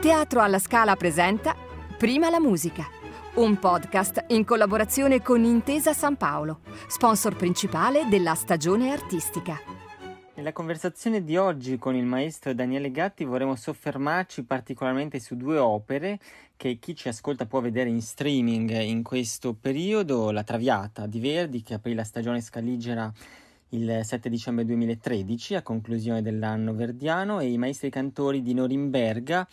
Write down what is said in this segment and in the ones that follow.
Teatro alla Scala presenta Prima la musica, un podcast in collaborazione con Intesa San Paolo, sponsor principale della stagione artistica. Nella conversazione di oggi con il maestro Daniele Gatti vorremmo soffermarci particolarmente su due opere che chi ci ascolta può vedere in streaming in questo periodo, La Traviata di Verdi che aprì la stagione scaligera il 7 dicembre 2013 a conclusione dell'anno verdiano e I maestri cantori di Norimberga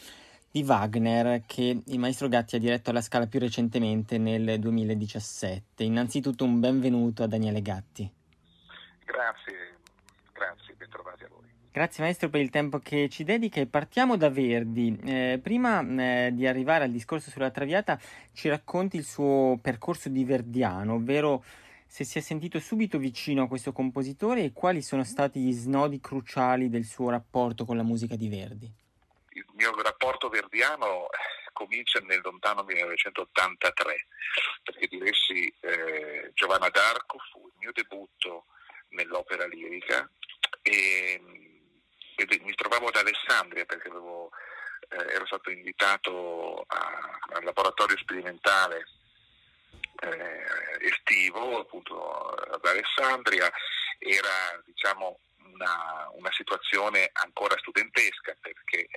di Wagner che il maestro Gatti ha diretto alla Scala più recentemente nel 2017. Innanzitutto un benvenuto a Daniele Gatti. Grazie, grazie, bentrovati a voi. Grazie maestro per il tempo che ci dedica e partiamo da Verdi. Eh, prima eh, di arrivare al discorso sulla Traviata ci racconti il suo percorso di verdiano, ovvero se si è sentito subito vicino a questo compositore e quali sono stati gli snodi cruciali del suo rapporto con la musica di Verdi mio rapporto verdiano eh, comincia nel lontano 1983, perché diressi eh, Giovanna d'Arco, fu il mio debutto nell'opera lirica e, e mi trovavo ad Alessandria perché avevo, eh, ero stato invitato a, al laboratorio sperimentale eh, estivo appunto ad Alessandria, era diciamo una, una situazione ancora studentesca perché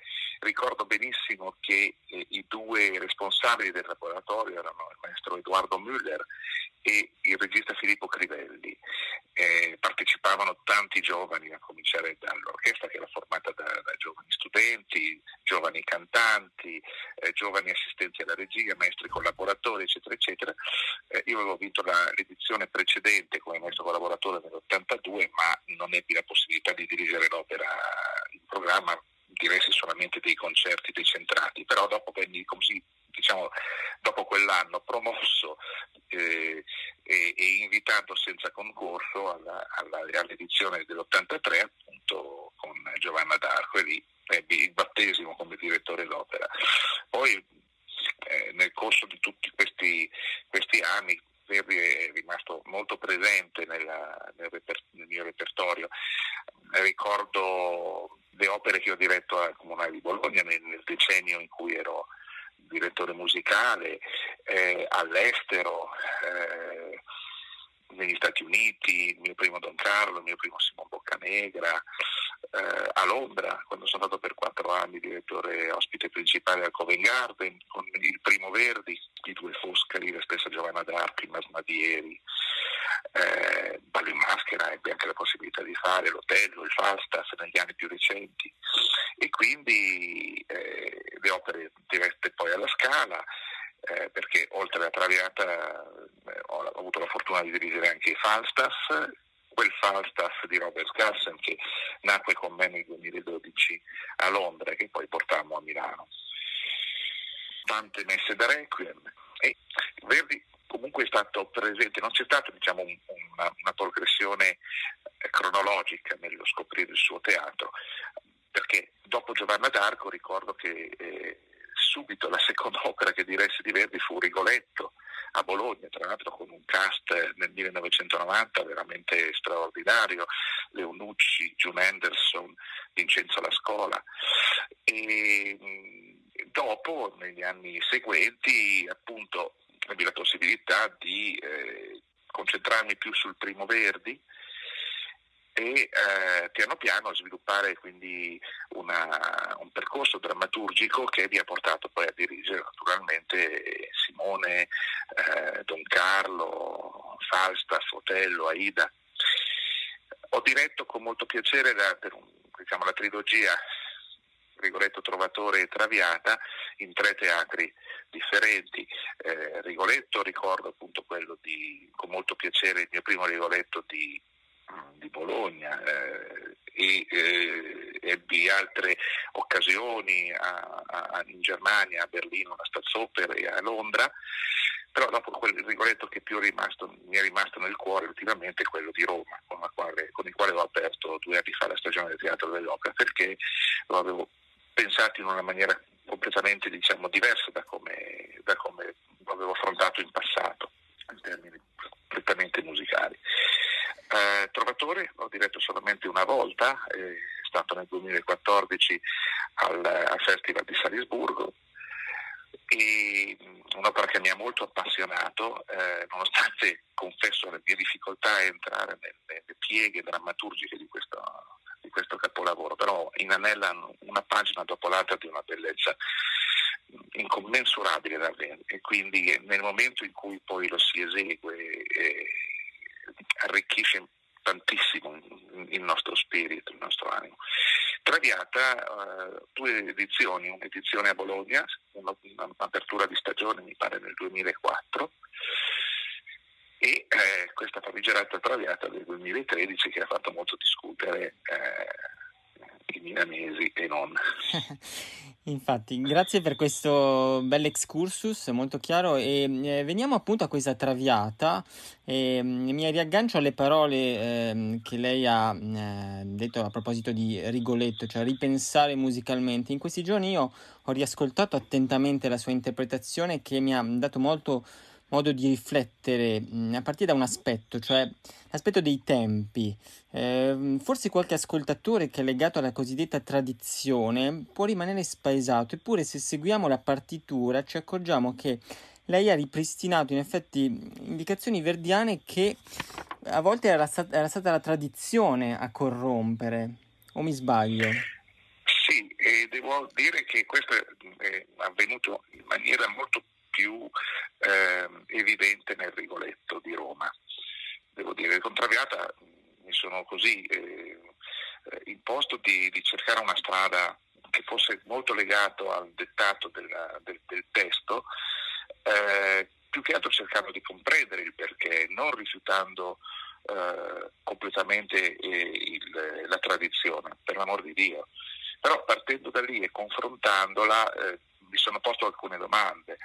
ricordo benissimo che eh, i due responsabili del laboratorio erano il maestro Edoardo Müller e il regista Filippo Crivelli. Eh, partecipavano tanti giovani, a cominciare dall'orchestra che era formata da, da giovani studenti, giovani cantanti, eh, giovani assistenti alla regia, maestri collaboratori, eccetera, eccetera. Eh, io avevo vinto la, l'edizione precedente come maestro collaboratore nell'82, ma non ebbi la possibilità di dirigere l'opera in programma diressi solamente dei concerti decentrati, però dopo così, diciamo, dopo quell'anno promosso eh, e, e, invitato senza concorso alla, alla, all'edizione dell'83 appunto con Giovanna d'Arco e lì ebbi il battesimo come direttore d'opera. Poi eh, nel corso di tutti questi, questi anni Verdi è rimasto molto presente nella, nel, reper, nel, mio repertorio. Ricordo le opere che ho diretto al Comunale di Bologna nel, nel decennio in cui ero direttore musicale, eh, all'estero, eh, negli Stati Uniti, il mio primo Don Carlo, il mio primo Simon Boccanegra, eh, a Londra, quando sono stato per quattro anni direttore ospite principale al Covent Garden, con il primo Verdi, i due Foscari, la stessa Giovanna d'Arco, i Masnadieri, eh, Ballo in Maschera ebbe anche la possibilità di fare l'Otello, il Falstaff negli anni più recenti. E quindi eh, le opere dirette poi alla Scala eh, perché oltre alla Traviata ho, avuto la fortuna di dirigere anche i Falstaff quel Falstaff di Robert Carson che nacque con me nel 2012 a Londra che poi portammo a Milano. Tante messe da Requiem e Verdi comunque è stato presente, non c'è stata diciamo, un, una, una, progressione eh, cronologica nello scoprire il suo teatro, perché dopo Giovanna d'Arco ricordo che eh, subito la seconda opera che diresse di Verdi fu Rigoletto a Bologna, tra l'altro con un cast nel 1990 veramente straordinario, Leonucci, June Anderson, Vincenzo La Scola. E, dopo, negli anni seguenti, appunto, ebbi la possibilità di eh, concentrarmi più sul primo Verdi e eh, piano piano sviluppare quindi una, un percorso drammaturgico che mi ha portato poi a dirigere naturalmente Simone, eh, Don Carlo, Falstaff, Otello, Aida. Ho diretto con molto piacere la, diciamo, la trilogia Rigoletto Trovatore e Traviata in tre teatri differenti. Eh, Rigoletto ricordo appunto quello di, con molto piacere, il mio primo Rigoletto di, di Bologna eh, e eh, ebbi altre occasioni a, a, in Germania, a Berlino, a Staatsoper e a Londra però dopo quel rigoletto che più rimasto, mi è rimasto nel cuore ultimamente è quello di Roma, con, quale, con, il quale ho aperto due anni fa la stagione del Teatro dell'Opera, perché lo avevo pensato in una maniera completamente diciamo, diversa da come, da come avevo affrontato in passato, in termini prettamente musicali. Eh, Trovatore l'ho diretto solamente una volta, è stato nel 2014 al, al Festival di Salisburgo e un'opera che mi ha molto appassionato, eh, nonostante confesso le mie difficoltà a entrare nelle, nelle pieghe drammaturgiche di questo, di questo, capolavoro, però inanellano una pagina dopo l'altra di una bellezza incommensurabile davvero. E quindi nel momento in cui poi lo si esegue eh, arricchisce tantissimo il nostro spirito, il nostro animo. Traviata, eh, due edizioni, un'edizione a Bologna, un'apertura di stagione mi pare nel 2004 e eh, questa famigerata Traviata del 2013 che ha fatto molto discutere eh, i milanesi e non. Infatti, grazie per questo bel excursus molto chiaro e eh, veniamo appunto a questa traviata e mm, mi riaggancio alle parole eh, che lei ha eh, detto a proposito di Rigoletto, cioè ripensare musicalmente. In questi giorni io ho riascoltato attentamente la sua interpretazione che mi ha dato molto modo di riflettere mm, a partire da un aspetto, cioè l'aspetto dei tempi. Eh, forse qualche ascoltatore che è legato alla cosiddetta tradizione può rimanere spaesato, eppure se seguiamo la partitura ci accorgiamo che lei ha ripristinato in effetti indicazioni verdiane che a volte era, stat- era stata la tradizione a corrompere, o mi sbaglio? Sì, e devo dire che questo è avvenuto in maniera molto più eh, evidente nel Rigoletto di Roma. Devo dire, con Traviata mi sono così eh, imposto di, di, cercare una strada che fosse molto legato al dettato della, del, del, testo, eh, più che altro cercando di comprendere il perché, non rifiutando eh, completamente eh, il, la tradizione, per l'amor di Dio. Però partendo da lì e confrontandola eh, mi sono posto alcune domande.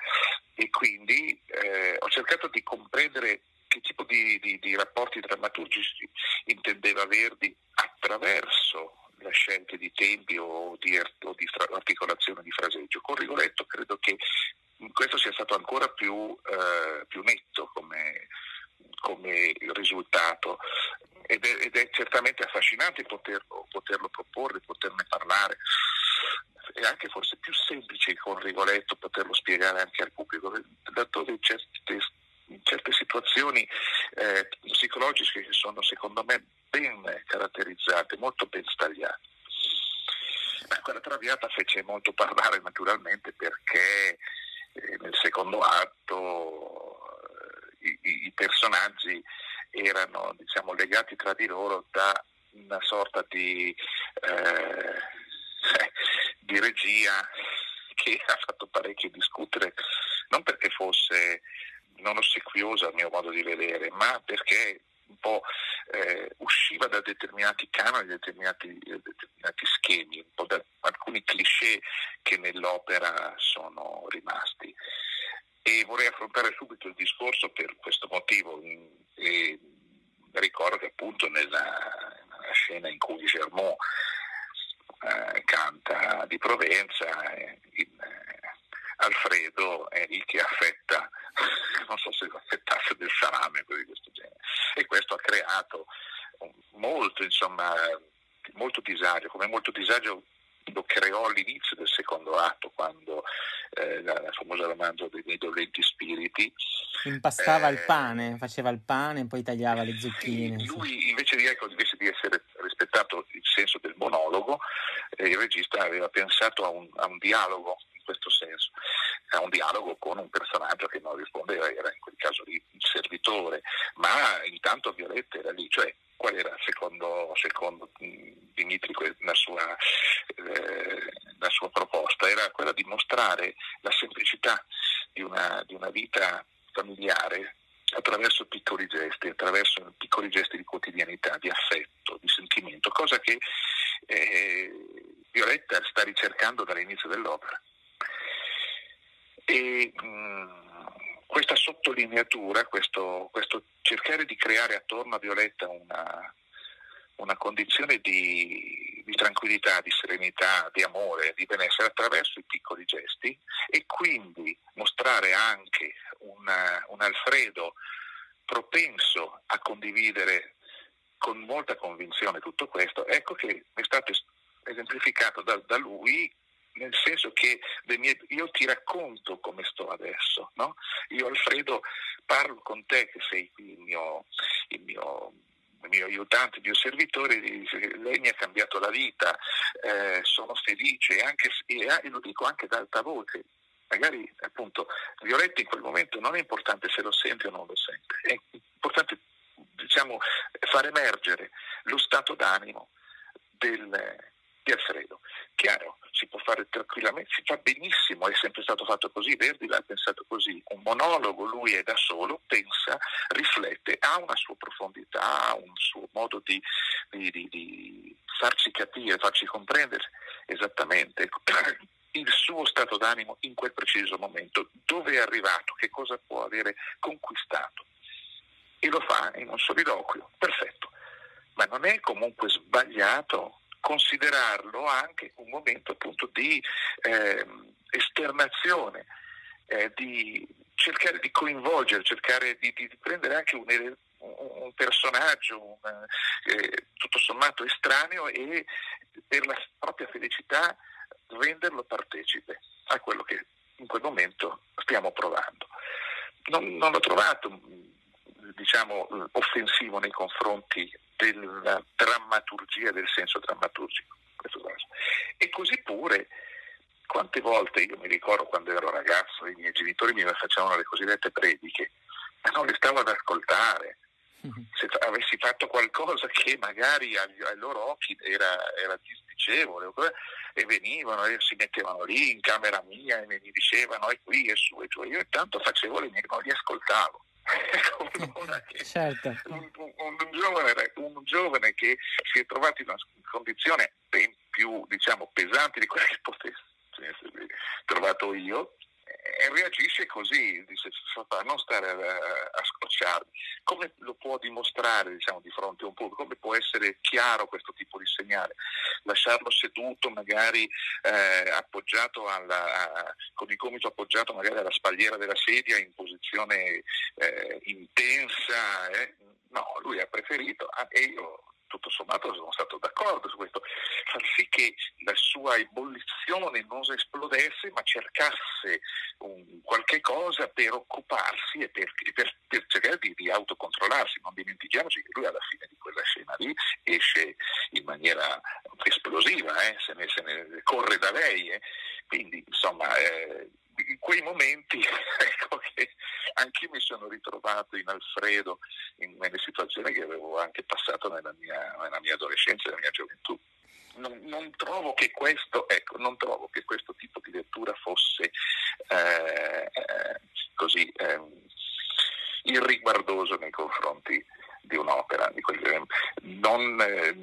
E quindi eh, ho cercato di comprendere che tipo di, di, di rapporti drammaturgici intendeva Verdi attraverso le scelte di tempi o di, o di articolazione di fraseggio. Con Rigoletto credo che questo sia stato ancora più, eh, più netto come, come risultato. Ed è, ed è, certamente affascinante poterlo, poterlo proporre, poterne parlare è anche forse più semplice con Rigoletto poterlo spiegare anche al pubblico, laddove in certe, certe situazioni eh, psicologiche che sono secondo me ben caratterizzate, molto ben stagliate. Ma quella traviata fece molto parlare naturalmente perché eh, nel secondo atto eh, i, i, personaggi erano diciamo, legati tra di loro da una sorta di eh, di regia che ha fatto parecchio discutere, non perché fosse non ossequiosa al mio modo di vedere, ma perché un po' eh, usciva da determinati canoni, determinati, determinati schemi, un po' da alcuni cliché che nell'opera sono rimasti. E vorrei affrontare subito il discorso per questo motivo. E ricordo che appunto nella, nella scena in cui Germont eh, canta di Provenza, eh, in, eh, Alfredo è lì che affetta, non so se affettasse del salame o di questo genere. E questo ha creato molto, insomma, molto disagio, come molto disagio lo creò all'inizio del secondo atto, quando eh, la, la, famosa romanzo dei, dei dolenti spiriti. Eh, il pane, faceva il pane, poi tagliava le zucchine. Sì, lui invece di, ecco, invece di essere rispettato il senso del monologo, eh, il regista aveva pensato a un, a un dialogo in questo senso, a un dialogo con un personaggio che non rispondeva, era in quel caso lì il servitore, ma intanto Violetta era lì, cioè qual era secondo, secondo Dimitri la sua, eh, la sua, proposta? Era quella di mostrare la semplicità di una, di una vita familiare attraverso piccoli gesti, attraverso piccoli gesti di quotidianità, di affetto, di sentimento, cosa che eh, Violetta sta ricercando dall'inizio dell'opera. E, mh, mm, questa sottolineatura, questo, questo, cercare di creare attorno a Violetta una, una condizione di, di, tranquillità, di serenità, di amore, di benessere attraverso i piccoli gesti e quindi mostrare anche una, un Alfredo propenso a condividere con molta convinzione tutto questo, ecco che è stato esemplificato da, da lui nel senso che mie, io ti racconto come sto adesso, no? Io Alfredo parlo con te che sei qui il mio, il mio il mio aiutante, il mio servitore, lei mi ha cambiato la vita, eh, sono felice anche, e, e lo dico anche ad alta voce. Magari appunto Violetta in quel momento non è importante se lo sente o non lo sente, è importante diciamo, far emergere lo stato d'animo del, di Alfredo. Chiaro, si può fare tranquillamente, si fa benissimo, è sempre stato fatto così, Verdi l'ha pensato così, un monologo, lui è da solo, pensa, riflette, ha una sua profondità, ha un suo modo di, di, di, di farci capire, farci comprendere esattamente il suo stato d'animo in quel preciso momento, dove è arrivato, che cosa può avere conquistato. E lo fa in un soliloquio, perfetto, ma non è comunque sbagliato considerarlo anche un momento appunto di eh, esternazione, eh, di cercare di coinvolgere, cercare di, di prendere anche un, un personaggio un, eh, tutto sommato estraneo e per la propria felicità renderlo partecipe a quello che in quel momento stiamo provando. Non, non l'ho trovato diciamo, offensivo nei confronti della drammaturgia, del senso drammaturgico. E così pure, quante volte io mi ricordo quando ero ragazzo, i miei genitori mi facevano le cosiddette prediche, ma non le stavo ad ascoltare. Se avessi fatto qualcosa che magari ai, ai loro occhi era, era disdicevole, e venivano e si mettevano lì in camera mia e mi dicevano e qui e su e giù, io intanto facevo le mie, non li ascoltavo. Certo. un, un, un, giovane, un, giovane, che si è trovato in una condizione ben più diciamo, pesante di quella che potessi essere trovato io e reagisce così, dice non stare a, a scocciarmi. Come lo può dimostrare diciamo, di fronte a un pubblico? Come può essere chiaro questo tipo di segnale? Lasciarlo seduto, magari eh, appoggiato alla, a, con il gomito appoggiato magari alla spalliera della sedia in posizione eh, intensa? Eh? No, lui ha preferito, ah, e io tutto sommato sono stato d'accordo su questo, far sì che la sua ebollizione non esplodesse ma cercasse un, qualche cosa per occuparsi e per, per, per cercare di, di, autocontrollarsi. Non dimentichiamoci che lui alla fine di quella scena lì esce in maniera esplosiva, eh? se, ne, se, ne, corre da lei. Eh? Quindi insomma... Eh, in quei momenti ecco che anch'io mi sono ritrovato in Alfredo in, nelle situazioni che avevo anche passato nella mia, nella mia adolescenza nella mia gioventù. Non, non, trovo questo, ecco, non, trovo che questo, tipo di lettura fosse eh, eh, così eh, irriguardoso nei confronti di un'opera di quel. Non, eh,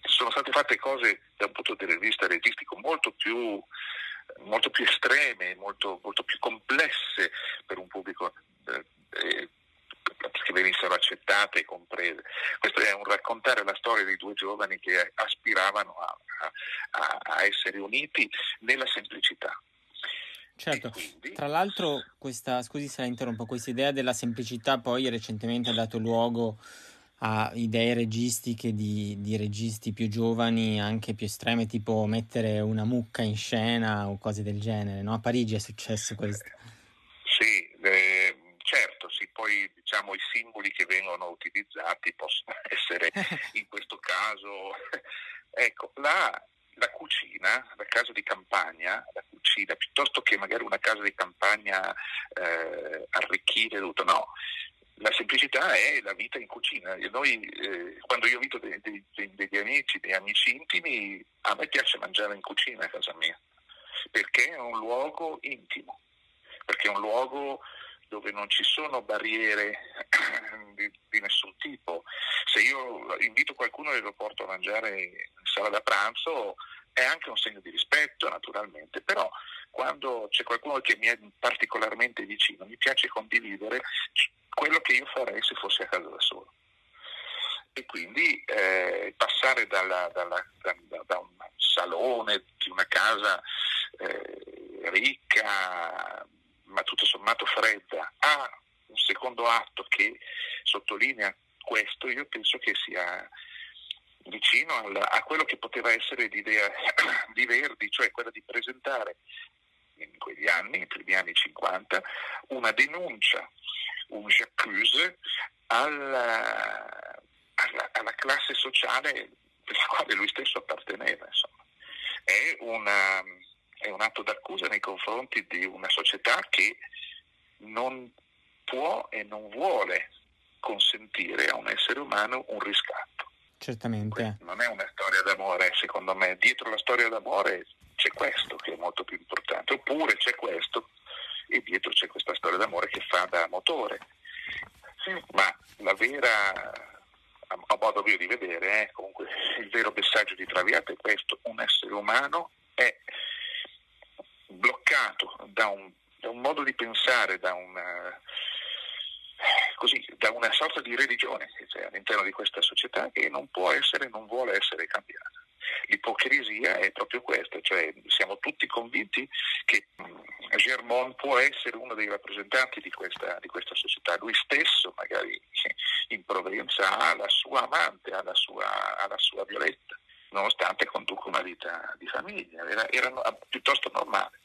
sono state fatte cose da un punto di vista registico molto più molto più estreme, molto, molto più complesse per un pubblico eh, che venissero accettate e comprese. Questo è un raccontare la storia di due giovani che aspiravano a, a, a essere uniti nella semplicità. Certo, tra l'altro questa, scusi se la interrompo, questa idea della semplicità poi recentemente ha dato luogo a idee registiche di, di, registi più giovani, anche più estreme, tipo mettere una mucca in scena o cose del genere. No? A Parigi è successo questo. Sì, eh, certo, sì, poi diciamo i simboli che vengono utilizzati possono essere in questo caso. ecco, la, la cucina, la casa di campagna, la cucina, piuttosto che magari una casa di campagna eh, arricchire tutto, no, la semplicità è la vita in cucina. Noi, eh, quando io invito dei, dei, degli amici, degli amici intimi, a me piace mangiare in cucina a casa mia, perché è un luogo intimo, perché è un luogo dove non ci sono barriere di, di, nessun tipo. Se io invito qualcuno e lo porto a mangiare in sala da pranzo è anche un segno di rispetto naturalmente, però quando c'è qualcuno che mi è particolarmente vicino mi piace condividere quello che io farei se fossi a casa da solo. E quindi eh, passare dalla, dalla, da, da, un salone di una casa eh, ricca, ma tutto sommato fredda, a un secondo atto che sottolinea questo, io penso che sia vicino al, a quello che poteva essere l'idea di Verdi, cioè quella di presentare in quegli anni, nei primi anni 50, una denuncia, un j'accuse alla, alla, alla, classe sociale per la quale lui stesso apparteneva. Insomma. È, una, è un atto d'accusa nei confronti di una società che non può e non vuole consentire a un essere umano un riscatto. Certamente. Non è una storia d'amore, secondo me. Dietro la storia d'amore c'è questo che è molto più importante, oppure c'è questo e dietro c'è questa storia d'amore che fa da motore. Ma la vera, a, modo mio di vedere, eh, comunque il vero messaggio di Traviata è questo, un essere umano è bloccato da un, da un modo di pensare, da una, così, da una sorta di religione che c'è all'interno di questa società che non può essere, non vuole essere cambiata. L'ipocrisia è proprio questa, cioè siamo tutti convinti che mm, Germont può essere uno dei rappresentanti di questa, di questa società, lui stesso magari in Provenza ha la sua amante, ha la sua, ha la sua Violetta, nonostante conduca una vita di famiglia, era, era piuttosto normale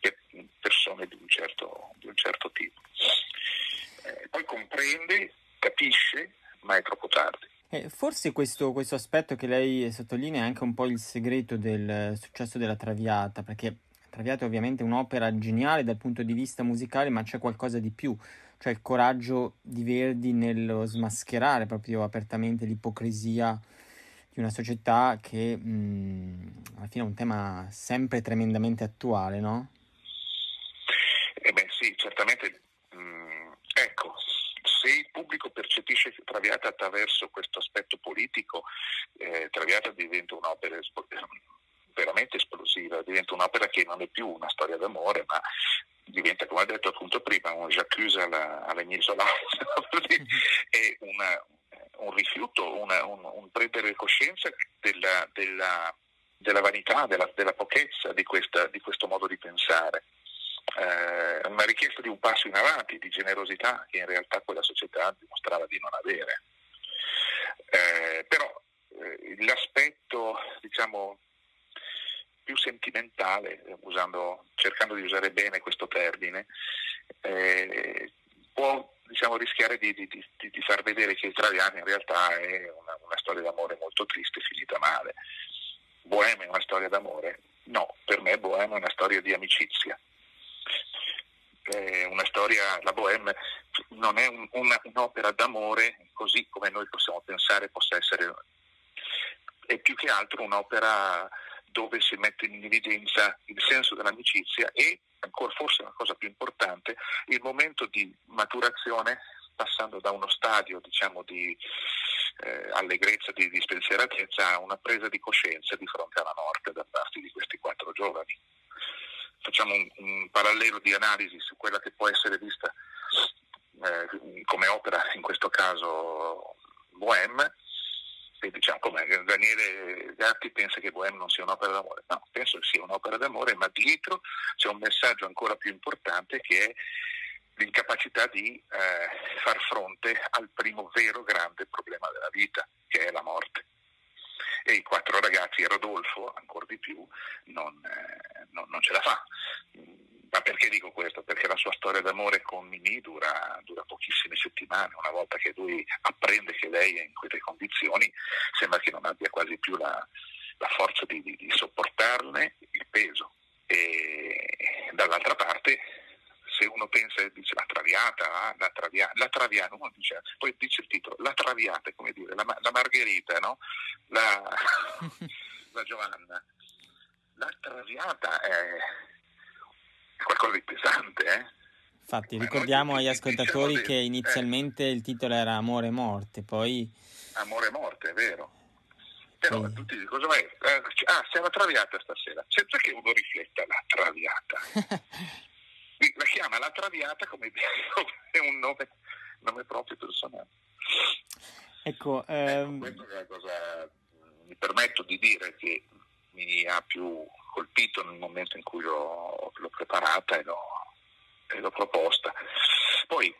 per persone di un certo, di un certo tipo. Eh, poi comprende, capisce, ma è troppo tardi. Eh, forse questo, questo, aspetto che lei sottolinea è anche un po' il segreto del successo della Traviata, perché Traviata è ovviamente un'opera geniale dal punto di vista musicale, ma c'è qualcosa di più, cioè il coraggio di Verdi nello smascherare proprio apertamente l'ipocrisia di una società che mh, alla fine è un tema sempre tremendamente attuale, no? Eh beh sì, certamente pubblico percepisce Traviata attraverso questo aspetto politico, eh, Traviata diventa un'opera veramente esplosiva, diventa un'opera che non è più una storia d'amore, ma diventa, come ho detto appunto prima, un j'accuse alla, alla è una, un rifiuto, una, un, un, prendere coscienza della, della, della vanità, della, della pochezza di, questa, di questo modo di pensare eh, una richiesta di un passo in avanti, di generosità che in realtà quella società dimostrava di non avere. Eh, però eh, l'aspetto diciamo, più sentimentale, usando, cercando di usare bene questo termine, eh, può diciamo, rischiare di, di, di, di, far vedere che il Traviani in realtà è una, una storia d'amore molto triste, finita male. Bohème è una storia d'amore? No, per me Bohème è una storia di amicizia eh, una storia, la Bohème non è un, una, un'opera d'amore così come noi possiamo pensare possa essere, è più che altro un'opera dove si mette in evidenza il senso dell'amicizia e, ancora forse una cosa più importante, il momento di maturazione passando da uno stadio diciamo, di eh, allegrezza, di, di spensieratezza a una presa di coscienza di fronte alla morte da parte di questi quattro giovani facciamo un, un, parallelo di analisi su quella che può essere vista eh, come opera, in questo caso Bohème, e diciamo come Daniele Gatti pensa che Bohème non sia un'opera d'amore, no, penso che sia un'opera d'amore, ma dietro c'è un messaggio ancora più importante che è l'incapacità di eh, far fronte al primo vero grande problema della vita, che è la morte e i quattro ragazzi Rodolfo ancora di più non, eh, non, non, ce la fa. Ma perché dico questo? Perché la sua storia d'amore con Mimi dura, dura pochissime settimane, una volta che lui apprende che lei è in quelle condizioni sembra che non abbia quasi più la, la forza di, di, di sopportarne il peso. E dall'altra parte se uno pensa e dice la traviata, la, travia, la traviata, uno dice, poi dice il titolo, la traviata, come dire, la, la margherita, no? la, la Giovanna. La traviata è qualcosa di pesante, eh? Infatti, ricordiamo agli ascoltatori diciamo che inizialmente eh, il titolo era Amore e Morte, poi... Amore e Morte, è vero. Però sì. tutti dicono, cosa vai? Eh, ah, siamo traviata stasera, senza che uno rifletta la traviata. la chiama la Traviata come è un nome, nome proprio personale. Ecco, ehm... ecco, questa è la cosa mi permetto di dire che mi ha più colpito nel momento in cui l'ho, l'ho preparata e l'ho, e l'ho, proposta. Poi,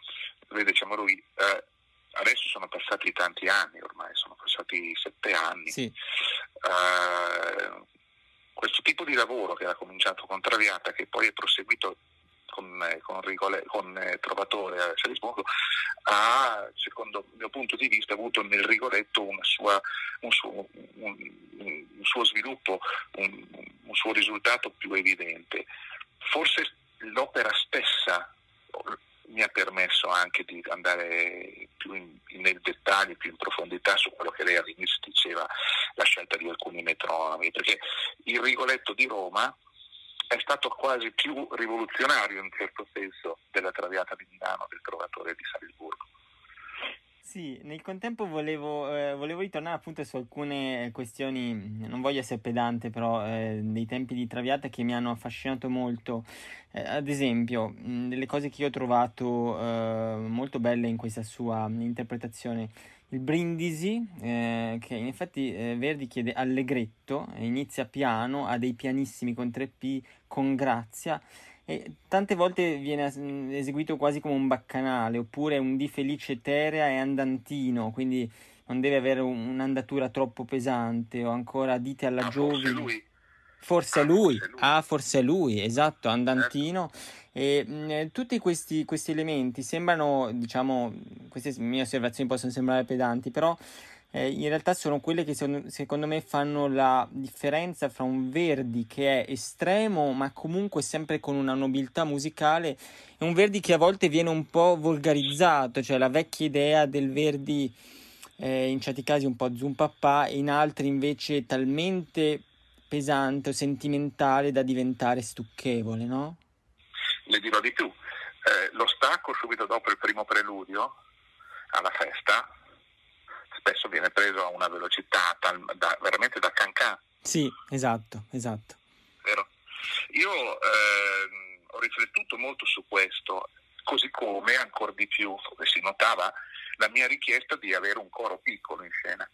vede, diciamo lui, eh, adesso sono passati tanti anni ormai, sono passati sette anni. Sì. Uh, questo tipo di lavoro che era cominciato con Traviata, che poi è proseguito con, con, Rigole, con eh, Trovatore a Salisburgo, ha, secondo il mio punto di vista, avuto nel Rigoletto sua, un, suo, un, un, suo, sviluppo, un, un suo risultato più evidente. Forse l'opera stessa mi ha permesso anche di andare più in, nel dettaglio, più in profondità su quello che lei all'inizio diceva, la scelta di alcuni metronomi, perché il Rigoletto di Roma è stato quasi più rivoluzionario in certo senso della Traviata di Milano del Trovatore di Salisburgo. Sì, nel contempo volevo, eh, volevo, ritornare appunto su alcune questioni, non voglio essere pedante, però eh, dei tempi di Traviata che mi hanno affascinato molto. Eh, ad esempio, mh, delle cose che io ho trovato eh, molto belle in questa sua interpretazione. Il Brindisi, eh, che in effetti eh, Verdi chiede allegretto, inizia piano, ha dei pianissimi con 3P, con grazia e tante volte viene mm, eseguito quasi come un baccanale oppure un di felice eterea e andantino, quindi non deve avere un'andatura troppo pesante o ancora dite alla ah, Giovi. Forse, forse, ah, lui. forse lui. Ah, forse lui, esatto, andantino. E mh, mm, eh, tutti questi, questi elementi sembrano, diciamo, queste mie osservazioni possono sembrare pedanti, però eh, in realtà sono quelle che secondo, secondo me fanno la differenza fra un Verdi che è estremo ma comunque sempre con una nobiltà musicale e un Verdi che a volte viene un po' volgarizzato, cioè la vecchia idea del Verdi eh, in certi casi un po' zumpapà e in altri invece talmente pesante o sentimentale da diventare stucchevole, no? Le dirò di più, eh, lo stacco subito dopo il primo preludio alla festa spesso viene preso a una velocità tal, da, veramente da cancan. Sì, esatto, esatto. Vero? Io eh, ho riflettuto molto su questo, così come ancora di più, si notava, la mia richiesta di avere un coro piccolo in scena.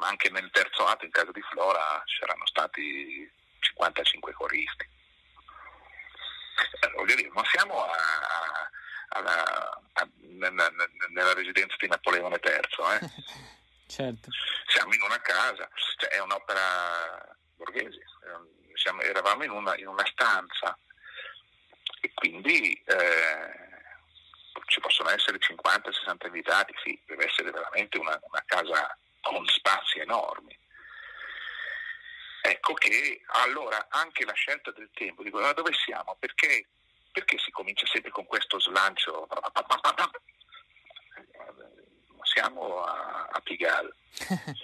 Anche nel terzo atto, in casa di Flora, c'erano stati 55 coristi. Eh, voglio dire, non siamo a, a, alla, a, nella, nella, residenza di Napoleone III. Eh? certo. Siamo in una casa, cioè è un'opera borghese, siamo, eravamo in una, in una, stanza e quindi eh, ci possono essere 50-60 invitati, sì, deve essere veramente una, una casa con spazi enormi. Ecco che allora anche la scelta del tempo, dico, ma dove siamo? Perché, perché si comincia sempre con questo slancio? Siamo a, a Pigalle.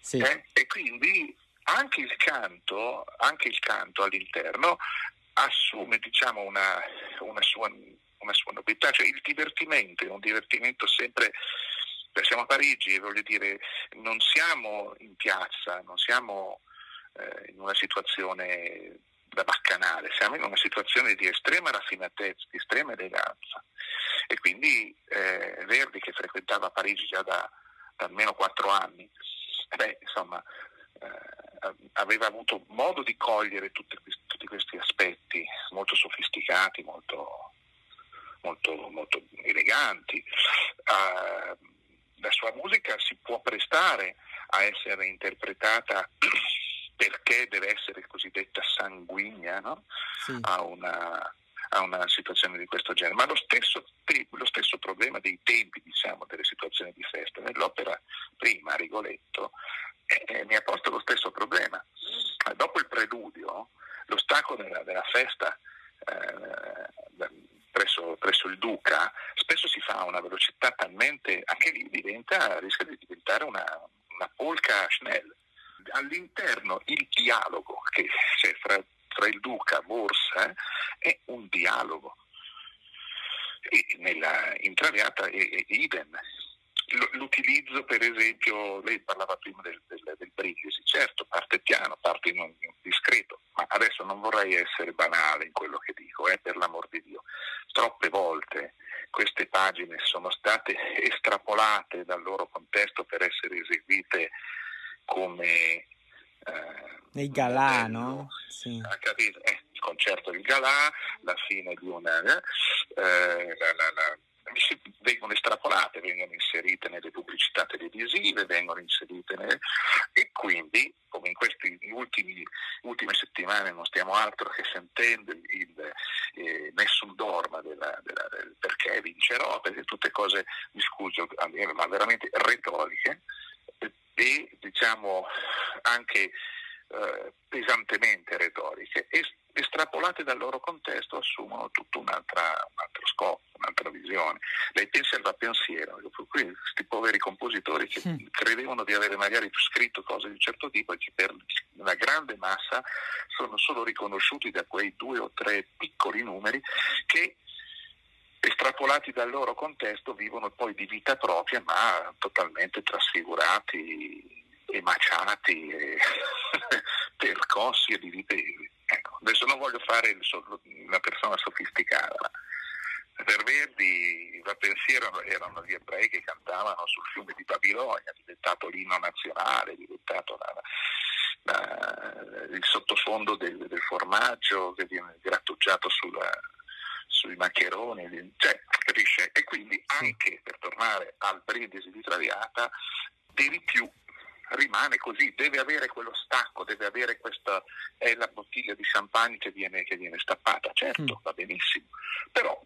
sì. eh? E quindi anche il canto, anche il canto all'interno assume diciamo, una, una, sua, una sua nobiltà, cioè il divertimento è un divertimento sempre siamo a Parigi, voglio dire, non siamo in piazza, non siamo eh, in una situazione da baccanale, siamo in una situazione di estrema raffinatezza, di estrema eleganza. E quindi eh, Verdi, che frequentava Parigi già da, da almeno quattro anni, beh, insomma, eh, aveva avuto modo di cogliere tutti, tutti questi aspetti molto sofisticati, molto, molto, molto eleganti. Uh, la sua musica si può prestare a essere interpretata perché deve essere cosiddetta sanguigna no? sì. a, una, a, una, situazione di questo genere. Ma lo stesso, te, lo stesso problema dei tempi, diciamo, delle situazioni di festa, nell'opera prima, Rigoletto, eh, eh, mi ha posto lo stesso problema. Dopo il preludio, lo stacco della, della festa eh, presso, presso, il Duca spesso si fa a una velocità talmente, anche lì diventa, rischia di diventare una, una polka Schnell all'interno il dialogo che c'è fra, fra il duca e Borsa è un dialogo. E nella intraviata è, è idem. L'utilizzo, per esempio, lei parlava prima del, del, del brindisi, certo, parte piano, parte in un, discreto, ma adesso non vorrei essere banale in quello che dico, eh, per l'amor di Dio. Troppe volte queste pagine sono state estrapolate dal loro contesto per essere eseguite come eh, nei galà, no? Sì. Eh, il concerto del galà, la fine di una, eh, la, la, la, vengono estrapolate, vengono inserite nelle pubblicità televisive, vengono inserite nelle... e quindi, come in queste ultime settimane non stiamo altro che sentendo il, il eh, nessun dorma della, della, del perché vincerò, perché tutte cose mi scuso, ma veramente retoriche e diciamo anche eh, pesantemente retoriche, estrapolate dal loro contesto assumono tutto un altro scopo, un'altra visione. Lei pensa al pensiero, questi poveri compositori che mm. credevano di avere magari scritto cose di un certo tipo e che per la grande massa sono solo riconosciuti da quei due o tre piccoli numeri che estrapolati dal loro contesto vivono poi di vita propria ma totalmente trasfigurati e maciati e percossi e dividenti. Ecco, adesso non voglio fare una persona sofisticata. Per Verdi la pensiero erano gli ebrei che cantavano sul fiume di Babilonia, diventato l'inno nazionale, diventato la, la, il sottofondo del, del, formaggio che viene grattugiato sulla, sui maccheroni, cioè, capisce? E quindi anche per tornare al brindisi di Traviata devi più rimane così, deve avere quello stacco, deve avere questa, è la bottiglia di champagne che viene, che viene stappata, certo, mm. va benissimo, però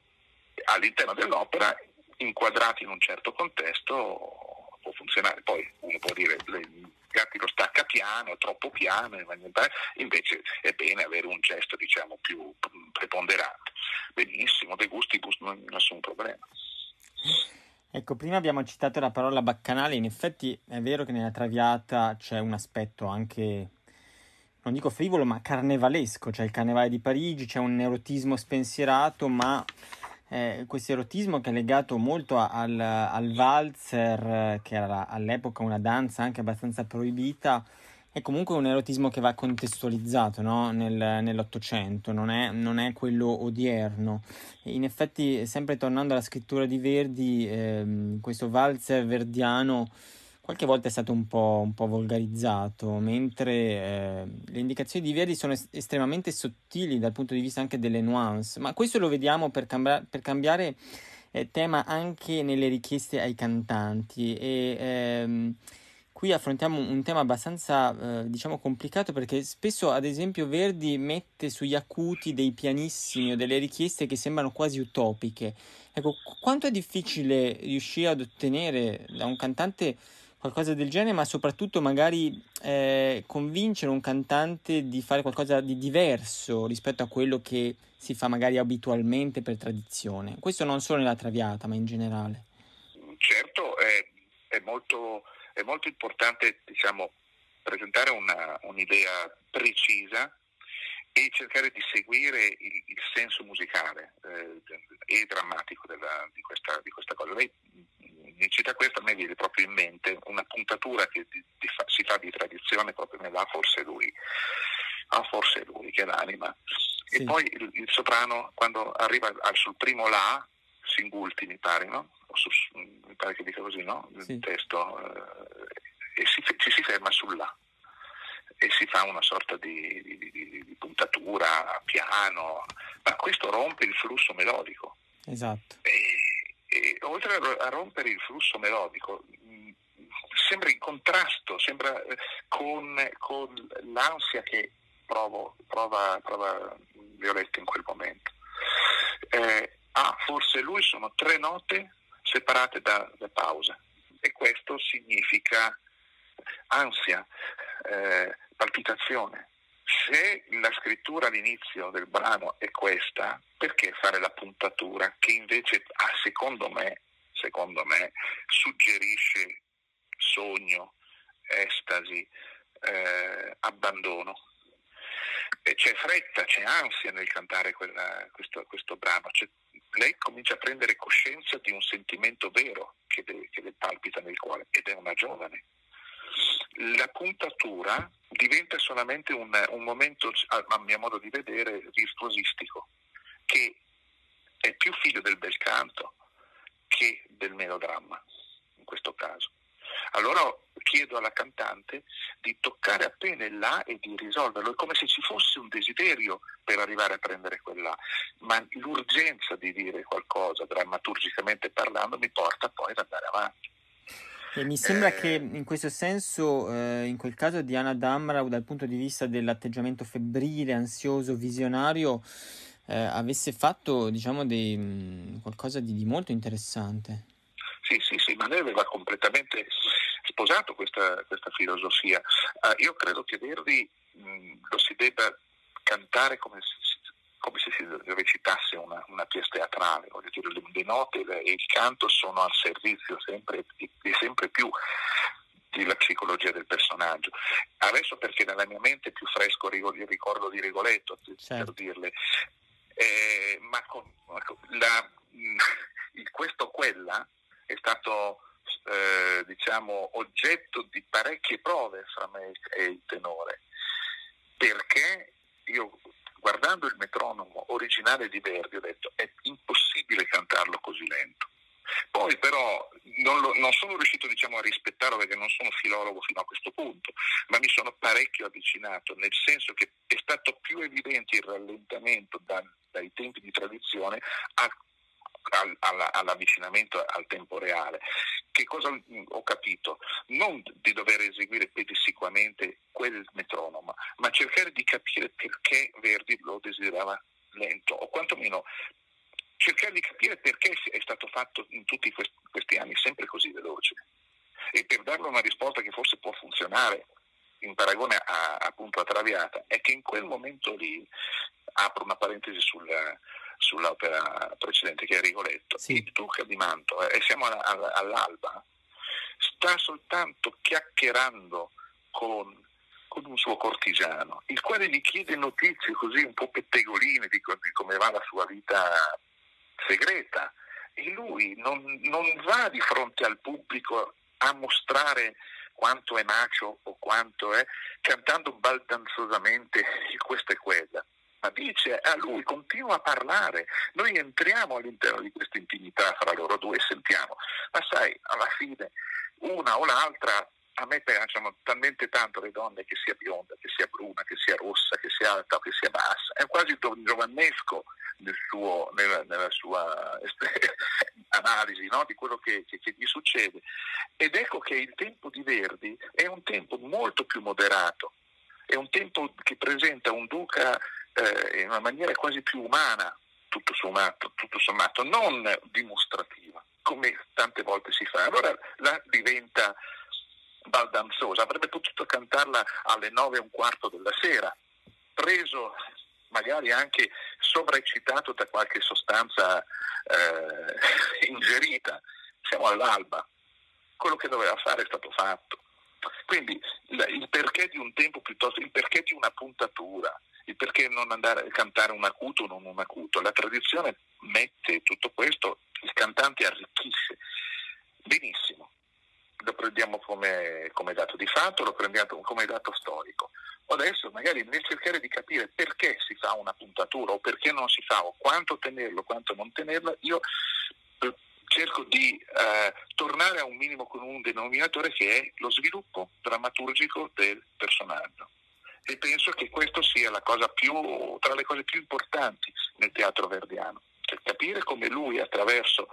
all'interno dell'opera, inquadrati in un certo contesto, può funzionare. Poi uno può dire il Gatti lo stacca piano, troppo piano, invece è bene avere un gesto diciamo più preponderante. Benissimo, de gustibus, nessun problema. Ecco, prima abbiamo citato la parola baccanale, in effetti è vero che nella Traviata c'è un aspetto anche, non dico frivolo, ma carnevalesco, c'è il carnevale di Parigi, c'è un erotismo spensierato, ma eh, questo erotismo che è legato molto al, al valzer, che era all'epoca una danza anche abbastanza proibita, è comunque un erotismo che va contestualizzato no? Nel, nell'Ottocento, non è, non è, quello odierno. In effetti, sempre tornando alla scrittura di Verdi, ehm, questo valzer verdiano qualche volta è stato un po', un po volgarizzato, mentre eh, le indicazioni di Verdi sono es- estremamente sottili dal punto di vista anche delle nuance, ma questo lo vediamo per, cambia- per cambiare eh, tema anche nelle richieste ai cantanti e ehm, qui affrontiamo un tema abbastanza, eh, diciamo, complicato perché spesso, ad esempio, Verdi mette sugli acuti dei pianissimi o delle richieste che sembrano quasi utopiche. Ecco, quanto è difficile riuscire ad ottenere da un cantante qualcosa del genere, ma soprattutto magari eh, convincere un cantante di fare qualcosa di diverso rispetto a quello che si fa magari abitualmente per tradizione. Questo non solo nella Traviata, ma in generale. Certo, è, è molto è molto importante diciamo, presentare una, un'idea precisa e cercare di seguire il, il senso musicale eh, e drammatico della, di, questa, di, questa, cosa. Lei mi cita questo, a me viene proprio in mente una puntatura che di, di fa, si fa di tradizione proprio nella forse lui, ah, forse lui che è l'anima. Sì. E poi il, il, soprano quando arriva al, sul primo La, singulti mi pare, no? Su, mi pare che dica così, no? Il sì. testo, eh, e si, ci si ferma sulla e si fa una sorta di, di, di, di, puntatura piano, ma questo rompe il flusso melodico. Esatto. E, e, oltre a rompere il flusso melodico, mh, sembra in contrasto, sembra eh, con, con, l'ansia che provo, prova, prova Violetta in quel momento. Eh, ah, forse lui sono tre note separate da, da pausa e questo significa ansia, eh, palpitazione. Se la scrittura all'inizio del brano è questa, perché fare la puntatura che invece ah, secondo me, secondo me suggerisce sogno, estasi, eh, abbandono? E c'è fretta, c'è ansia nel cantare quella, questo, questo, brano, c'è lei comincia a prendere coscienza di un sentimento vero che le, che le palpita nel cuore ed è una giovane. La puntatura diventa solamente un, un momento, a, mio modo di vedere, virtuosistico, che è più figlio del bel canto che del melodramma, in questo caso. Allora chiedo alla cantante di toccare appena il là e di risolverlo, è come se ci fosse un desiderio per arrivare a prendere quella, ma l'urgenza di dire qualcosa, drammaturgicamente parlando, mi porta poi ad andare avanti. E mi sembra che in questo senso, eh, in quel caso di Anna Damrau, dal punto di vista dell'atteggiamento febbrile, ansioso, visionario, eh, avesse fatto diciamo dei, mh, qualcosa di, di, molto interessante. Sì, sì, sì, ma lei aveva completamente sposato questa, questa filosofia. Uh, io credo che Verdi mh, lo si debba cantare come se, come se si recitasse una, una pièce teatrale, dire, le, note e il canto sono al servizio sempre e sempre più della psicologia del personaggio. Adesso perché nella mia mente è più fresco il ricordo di Rigoletto, certo. per dirle, eh, ma con, la, il questo quella è stato eh, diciamo, oggetto di parecchie prove fra me e il tenore, perché io guardando il metronomo originale di Verdi ho detto è impossibile cantarlo così lento. Poi però non, lo, non sono riuscito diciamo, a rispettarlo perché non sono filologo fino a questo punto, ma mi sono parecchio avvicinato, nel senso che è stato più evidente il rallentamento da, dai tempi di tradizione a al, all'avvicinamento al tempo reale. Che cosa ho capito? Non di dover eseguire pedissequamente quel metronomo, ma cercare di capire perché Verdi lo desiderava lento, o quantomeno cercare di capire perché è stato fatto in tutti questi anni sempre così veloce. E per darle una risposta che forse può funzionare in paragone a, appunto a Traviata, è che in quel momento lì, apro una parentesi sul, sull'opera precedente che è Rigoletto, sì. il Duca di Mantova, e siamo all'alba, sta soltanto chiacchierando con, con, un suo cortigiano, il quale gli chiede notizie così un po' pettegoline di, di come va la sua vita segreta e lui non, non va di fronte al pubblico a mostrare quanto è macio o quanto è, cantando baldanzosamente questa e quella ma dice a lui, continua a parlare, noi entriamo all'interno di questa intimità fra loro due e sentiamo, ma sai, alla fine una o l'altra a me piacciono talmente tanto le donne che sia bionda, che sia bruna, che sia rossa, che sia alta o che sia bassa, è quasi giovannesco nel suo, nella, nella, sua analisi no? di quello che, che, che, gli succede. Ed ecco che il tempo di Verdi è un tempo molto più moderato, è un tempo che presenta un duca eh, in una maniera quasi più umana, tutto sommato, tutto sommato, non dimostrativa, come tante volte si fa. Allora la diventa baldanzosa, avrebbe potuto cantarla alle nove e un quarto della sera, preso magari anche sovraeccitato da qualche sostanza eh, ingerita. Siamo all'alba, quello che doveva fare è stato fatto. Quindi il perché di un tempo piuttosto, il perché di una puntatura, il perché non andare a cantare un acuto o non un acuto. La tradizione mette tutto questo, il cantante arricchisce. Benissimo, lo prendiamo come, come dato di fatto, lo prendiamo come dato storico. Adesso magari nel cercare di capire perché si fa una puntatura o perché non si fa o quanto tenerlo, quanto non tenerlo, io eh, cerco di eh, tornare a un minimo con un denominatore che è lo sviluppo drammaturgico del personaggio. E penso che questo sia la cosa più, tra le cose più importanti nel teatro verdiano, cioè capire come lui attraverso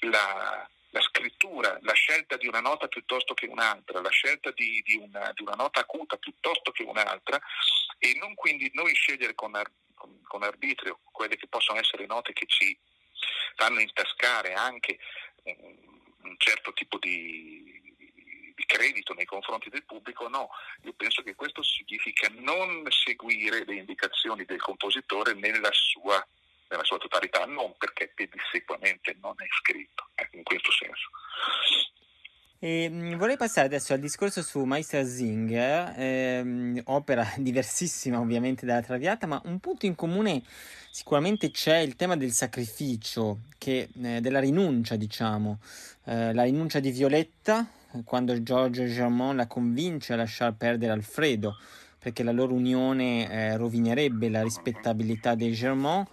la, la, scrittura, la scelta di una nota piuttosto che un'altra, la scelta di, di, una, di una, nota acuta piuttosto che un'altra e non quindi noi scegliere con, ar, con, con arbitrio quelle che possono essere note che ci fanno intascare anche certo tipo di, di credito nei confronti del pubblico, no, io penso che questo significa non seguire le indicazioni del compositore nella sua, nella sua totalità, non perché pedissequamente non è scritto, ecco, in questo senso. E, mm, vorrei passare adesso al discorso su Meister Singer, ehm, opera diversissima ovviamente dalla Traviata, ma un punto in comune sicuramente c'è il tema del sacrificio, che, eh, della rinuncia, diciamo, eh, la rinuncia di Violetta quando George Germont la convince a lasciar perdere Alfredo, perché la loro unione eh, rovinerebbe la rispettabilità dei Germont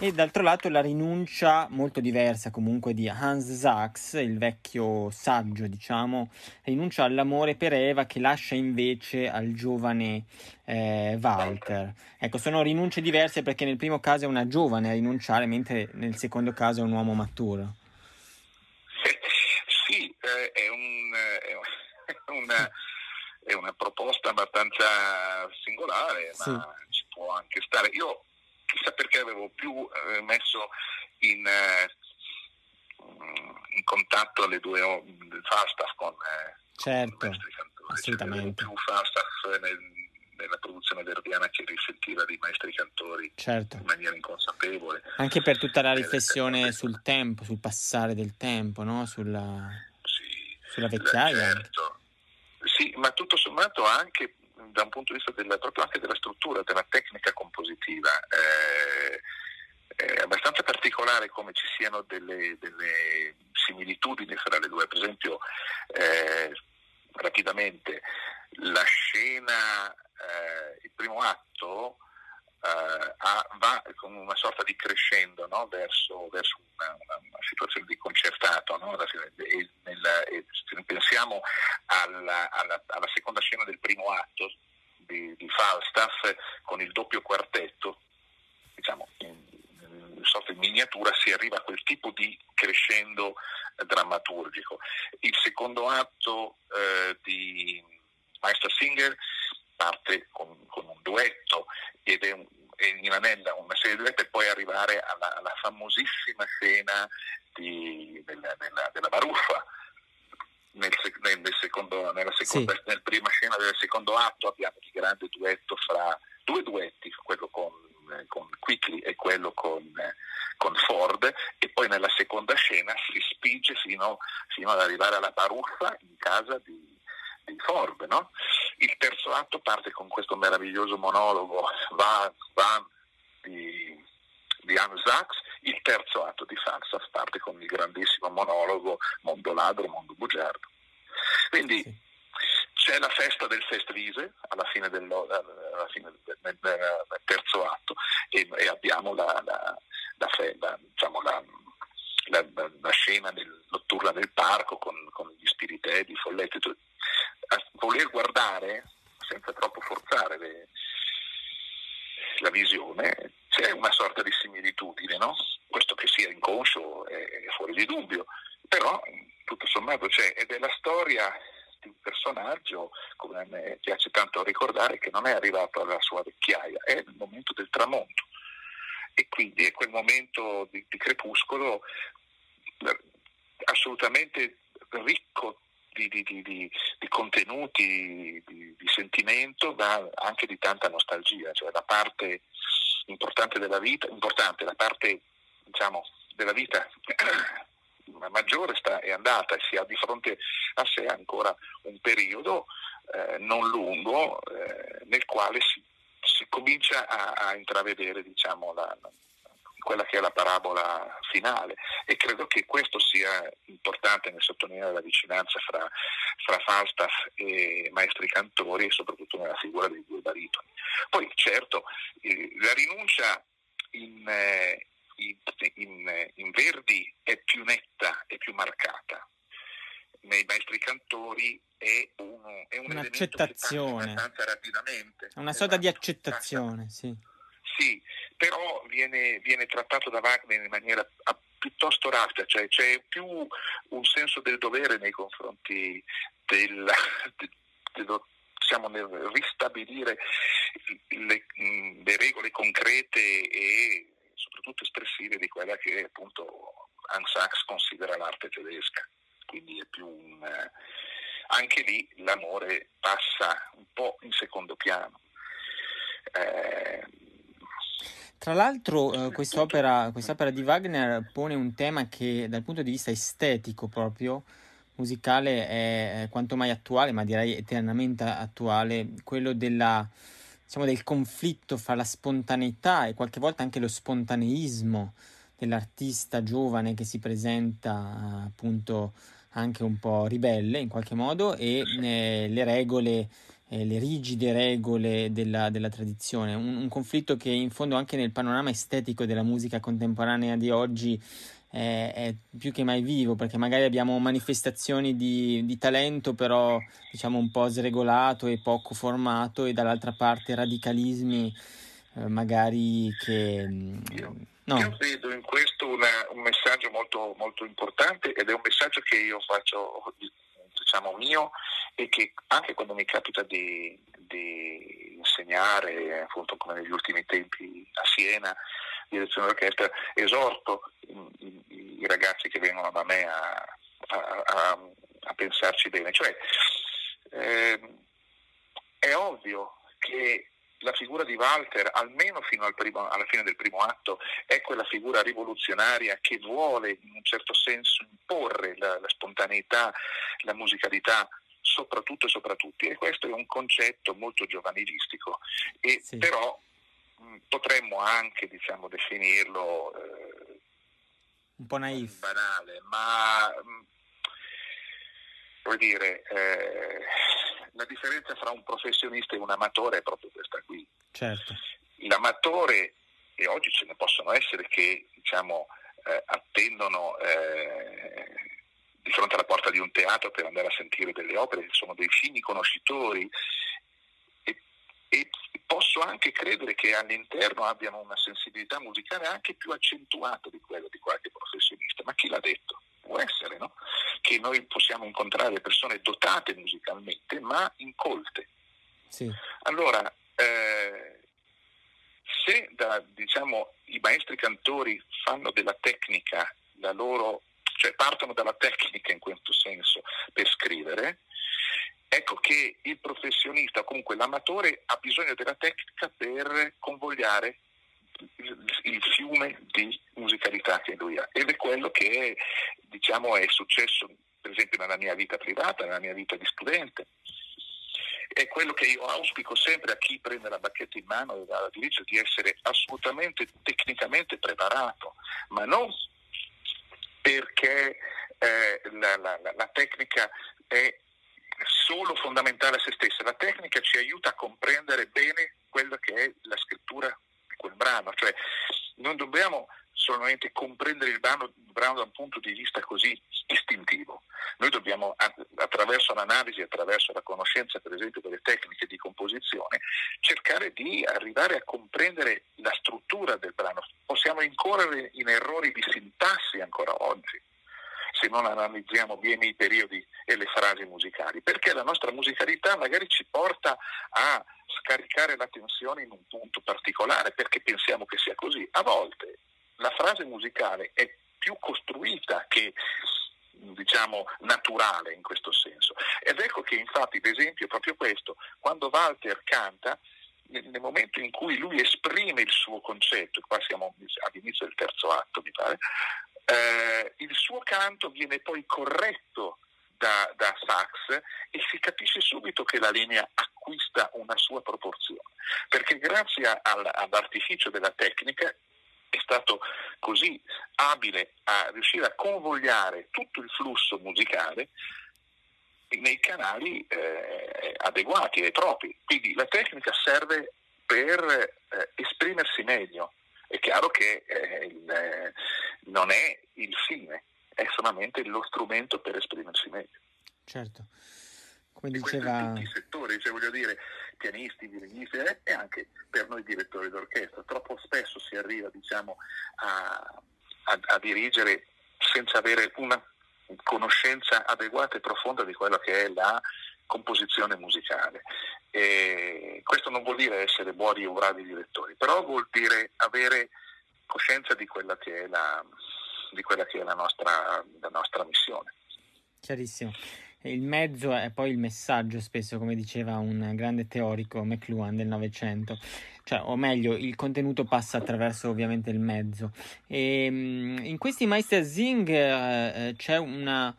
e d'altro lato la rinuncia molto diversa comunque di Hans Sachs, il vecchio saggio diciamo, rinuncia all'amore per Eva che lascia invece al giovane eh, Walter. Ecco, sono rinunce diverse perché nel primo caso è una giovane a rinunciare mentre nel secondo caso è un uomo maturo. Sì, eh, è, un, è, una, è, una, proposta abbastanza singolare, sì. ma ci può anche stare. Io chissà perché avevo più eh, messo in, eh, in, contatto le due Falstaff con, eh, certo, con assolutamente. più Falstaff nel, nella produzione verdiana che risentiva dei maestri cantori certo. in maniera inconsapevole. Anche per tutta la riflessione sul tempo, sul passare del tempo, no? sulla, sì, sulla vecchiaia. Certo. Sì, ma tutto sommato anche da un punto di vista della, proprio anche della struttura, della tecnica compositiva. Eh, è abbastanza particolare come ci siano delle, delle similitudini fra le due. Per esempio, eh, rapidamente, la scena, eh, il primo atto eh, va con una sorta di crescendo no? verso, verso una, una, una, situazione di concertato. No? E, nella, e se pensiamo alla, alla, alla, seconda scena del primo atto di, di Falstaff con il doppio quartetto, diciamo, in, in sorta di miniatura si arriva a quel tipo di crescendo drammaturgico. Il secondo atto eh, di Meister Singer parte con, con un duetto ed è, un, è in anella una serie di duetti e poi arrivare alla, alla famosissima scena di, della, della, della baruffa. Nel, nel secondo, nella seconda, sì. nella prima scena del secondo atto abbiamo il grande duetto fra due duetti, quello con, con Quickly e quello con, con, Ford, e poi nella seconda scena si spinge fino, fino ad arrivare alla baruffa in casa di, di Ford. No? Il terzo atto parte con questo meraviglioso monologo va, va di, di Anne Sachs, il terzo atto di Falstaff parte con il grandissimo monologo Mondo ladro, mondo bugiardo. Quindi sì. c'è la festa del Festvise alla fine del, alla fine del, del, del terzo atto e, e abbiamo la, la, la, la diciamo la, scena del, notturna del parco con, con gli spiriteti, i folletti, a voler guardare senza troppo forzare le, la visione, c'è una sorta di similitudine, no? questo che sia inconscio è, è fuori di dubbio, però tutto sommato c'è ed è la storia di un personaggio, come a me piace tanto ricordare, che non è arrivato alla sua vecchiaia, è il momento del tramonto e quindi è quel momento di, di crepuscolo eh, assolutamente ricco di, di, di, di contenuti, di, sentimento, ma anche di tanta nostalgia, cioè la parte importante della vita, importante, la parte diciamo, della vita maggiore sta, è andata e si ha di fronte a sé ancora un periodo eh, non lungo eh, nel quale si, si comincia a, a intravedere diciamo, la, quella che è la parabola finale e credo che questo sia importante nel sottolineare la vicinanza fra, fra Falstaff e maestri cantori e soprattutto nella figura dei due baritoni. Poi certo eh, la rinuncia in, eh, in, in, in Verdi è più netta e più marcata, nei maestri cantori è, uno, è un un'accettazione. rapidamente. Una sorta di esatto. accettazione, sì. Sì, però viene, viene, trattato da Wagner in maniera piuttosto rapida, cioè c'è più un senso del dovere nei confronti del, del, del diciamo, nel ristabilire le, le, regole concrete e soprattutto espressive di quella che appunto Hans Sachs considera l'arte tedesca. Quindi è più un, anche lì l'amore passa un po' in secondo piano. Eh, tra l'altro eh, quest'opera, quest'opera, di Wagner pone un tema che dal punto di vista estetico proprio, musicale, è, quanto mai attuale, ma direi eternamente attuale, quello della, diciamo, del conflitto fra la spontaneità e qualche volta anche lo spontaneismo dell'artista giovane che si presenta appunto anche un po' ribelle in qualche modo e eh, le regole eh, le rigide regole della, della tradizione, un, un, conflitto che in fondo anche nel panorama estetico della musica contemporanea di oggi è, è più che mai vivo, perché magari abbiamo manifestazioni di, di, talento però diciamo un po' sregolato e poco formato e dall'altra parte radicalismi eh, magari che... Mm, io, no. io vedo in questo una, un messaggio molto, molto importante ed è un messaggio che io faccio diciamo mio e che anche quando mi capita di, di insegnare, appunto come negli ultimi tempi a Siena, direzione d'orchestra, esorto i, i, i ragazzi che vengono da me a, a, a, a pensarci bene. Cioè, eh, è ovvio che la figura di Walter, almeno fino al primo, alla fine del primo atto, è quella figura rivoluzionaria che vuole in un certo senso imporre la, la spontaneità, la musicalità soprattutto e soprattutto. E questo è un concetto molto giovanilistico e sì. però mh, potremmo anche diciamo, definirlo eh, un po' naif. banale ma mh, vuol dire eh, la differenza fra un professionista e un amatore è proprio questa qui certo. l'amatore e oggi ce ne possono essere che diciamo eh, attendono eh, di fronte alla porta di un teatro per andare a sentire delle opere, sono dei fini conoscitori e, e posso anche credere che all'interno abbiano una sensibilità musicale anche più accentuata di quella di qualche professionista, ma chi l'ha detto? Può essere no? Che noi possiamo incontrare persone dotate musicalmente ma incolte. Sì. Allora, eh, se da, diciamo, i maestri cantori fanno della tecnica la loro cioè partono dalla tecnica in questo senso per scrivere, ecco che il professionista, comunque l'amatore, ha bisogno della tecnica per convogliare il, il fiume di musicalità che lui ha ed è quello che diciamo, è successo per esempio nella mia vita privata, nella mia vita di studente. È quello che io auspico sempre a chi prende la bacchetta in mano e va a dirigere, di essere assolutamente tecnicamente preparato, ma non perché eh, la, la, la tecnica è solo fondamentale a se stessa, la tecnica ci aiuta a comprendere bene quella che è la scrittura di quel brano, cioè non dobbiamo solamente comprendere il brano, brano, da un punto di vista così istintivo, noi dobbiamo attraverso l'analisi, attraverso la conoscenza per esempio delle tecniche di composizione, cercare di arrivare a comprendere la struttura del brano. Possiamo incorrere in errori di sintassi ancora oggi se non analizziamo bene i periodi e le frasi musicali, perché la nostra musicalità magari ci porta a scaricare la tensione in un punto particolare perché pensiamo che sia così. A volte la frase musicale è più costruita che diciamo naturale in questo senso. Ed ecco che infatti l'esempio è proprio questo, quando Walter canta, nel momento in cui lui esprime il suo concetto, qua siamo all'inizio del terzo atto mi pare, eh, il suo canto viene poi corretto da, da, sax e si capisce subito che la linea acquista una sua proporzione, perché grazie al, all'artificio della tecnica è stato così abile a riuscire a convogliare tutto il flusso musicale nei canali eh, adeguati e propri. Quindi la tecnica serve per eh, esprimersi meglio. È chiaro che eh, il, eh, non è il fine, è solamente lo strumento per esprimersi meglio. Certo. Come diceva... in tutti i settori, cioè voglio dire, pianisti, violinisti e anche per noi direttori d'orchestra. Troppo spesso si arriva diciamo, a, a, a dirigere senza avere una conoscenza adeguata e profonda di quella che è la composizione musicale. E questo non vuol dire essere buoni o bravi direttori, però vuol dire avere coscienza di quella che è la, che è la, nostra, la nostra missione. Chiarissimo il mezzo è poi il messaggio, spesso, come diceva un grande teorico McLuhan del Novecento, cioè, o meglio, il contenuto passa attraverso ovviamente il mezzo. E ehm, in questi Meister Zing eh, eh, c'è una,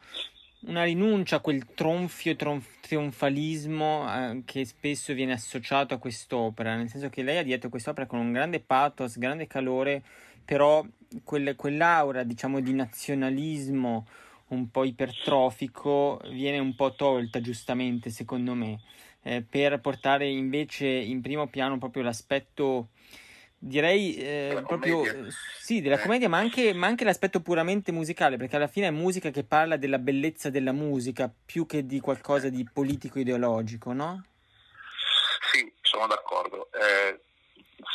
una, rinuncia a quel tronfio tronf- trionfalismo eh, che spesso viene associato a quest'opera, nel senso che lei ha dietro quest'opera con un grande pathos, grande calore, però quel, quell'aura, diciamo, di nazionalismo un po' ipertrofico viene un po' tolta giustamente secondo me eh, per portare invece in primo piano proprio l'aspetto direi eh, proprio sì, della eh. commedia, ma anche, ma anche, l'aspetto puramente musicale, perché alla fine è musica che parla della bellezza della musica più che di qualcosa di politico-ideologico, no? Sì, sono d'accordo. Eh,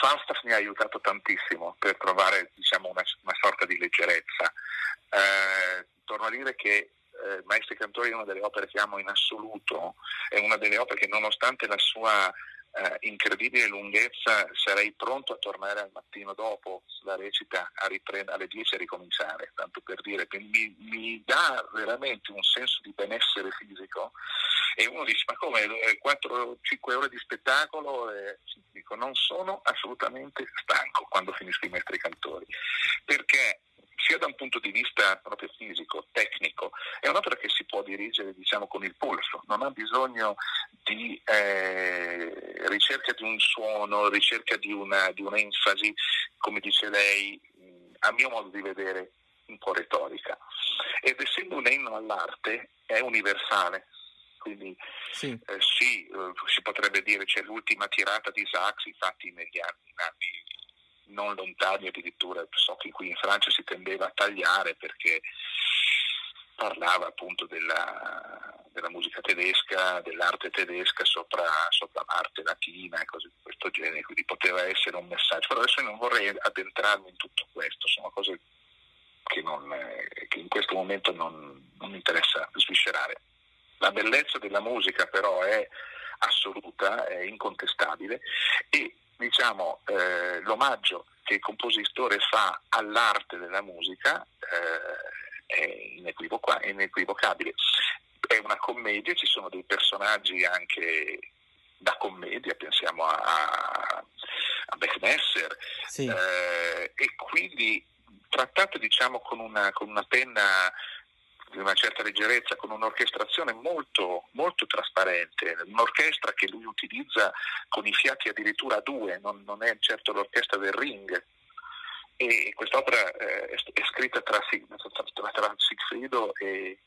Falstaff mi ha aiutato tantissimo per trovare diciamo, una, una, sorta di leggerezza. Eh, torno a dire che eh, Maestri Cantori è una delle opere che amo in assoluto, è una delle opere che nonostante la sua eh, incredibile lunghezza sarei pronto a tornare al mattino dopo la recita a riprendere alle 10 a ricominciare, tanto per dire, mi, mi dà veramente un senso di benessere fisico e uno dice ma come 4-5 ore di spettacolo? E dico non sono assolutamente stanco quando finisco i maestri cantori perché sia da un punto di vista proprio fisico, tecnico, è un'opera che si può dirigere diciamo, con il polso, non ha bisogno di eh, ricerca di un suono, ricerca di, una, di un'enfasi, come dice lei, a mio modo di vedere un po' retorica. Ed essendo un inno all'arte è universale, quindi sì, eh, sì eh, si potrebbe dire c'è l'ultima tirata di Sachs, infatti negli anni, anni non lontani addirittura, so che qui in Francia si tendeva a tagliare perché parlava appunto della, della musica tedesca, dell'arte tedesca sopra, sopra, l'arte latina e cose di questo genere, quindi poteva essere un messaggio. Però adesso non vorrei addentrarmi in tutto questo, sono cose che, non, che in questo momento non, non mi interessa sviscerare. La bellezza della musica però è assoluta, è incontestabile e diciamo, eh, l'omaggio che il compositore fa all'arte della musica eh, è inequivoca- inequivocabile. È una commedia, ci sono dei personaggi anche da commedia, pensiamo a, a Beckmesser, sì. eh, e quindi trattate diciamo, con, una, con una penna di una certa leggerezza, con un'orchestrazione molto, molto trasparente, un'orchestra che lui utilizza con i fiati addirittura a due, non, non è certo l'orchestra del ring. E quest'opera eh, è, è, scritta tra, tra, tra Sigfrido e,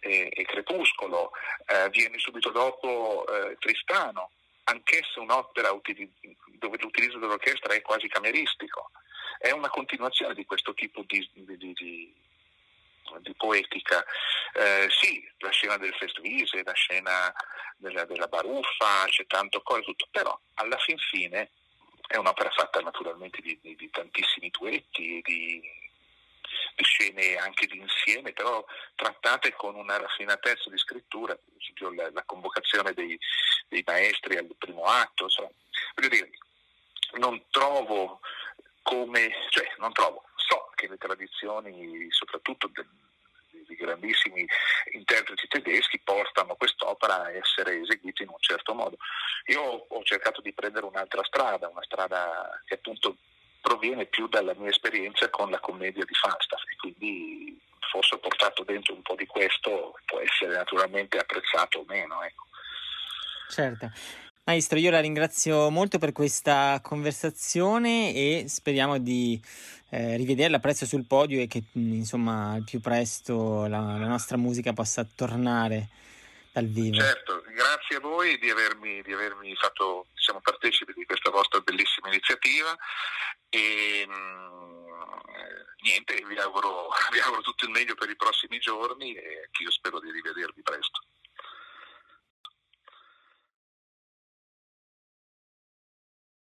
e, e Crepuscolo, eh, viene subito dopo eh, Tristano, anch'essa un'opera utili- dove l'utilizzo dell'orchestra è quasi cameristico. È una continuazione di questo tipo di, di, di di poetica. Eh, sì, la scena del Festvise, la scena della, della baruffa, c'è tanto cuore, tutto, però alla fin fine è un'opera fatta naturalmente di, di, di tantissimi duetti, di, di, scene anche di insieme, però trattate con una raffinatezza di scrittura, la, la convocazione dei, dei, maestri al primo atto, insomma, voglio dire, non trovo come, cioè non trovo, so che le tradizioni, soprattutto di grandissimi interpreti tedeschi, portano quest'opera a essere eseguita in un certo modo. Io ho cercato di prendere un'altra strada, una strada che appunto proviene più dalla mia esperienza con la commedia di Falstaff e quindi forse ho portato dentro un po' di questo, può essere naturalmente apprezzato o meno. Ecco. Certo. Maestro, io la ringrazio molto per questa conversazione e speriamo di eh, rivederla presto sul podio e che insomma al più presto la, la, nostra musica possa tornare dal vivo. Certo, grazie a voi di avermi, di avermi fatto diciamo, partecipe di questa vostra bellissima iniziativa e mh, mm, niente, vi auguro, vi auguro tutto il meglio per i prossimi giorni e io spero di rivedervi presto.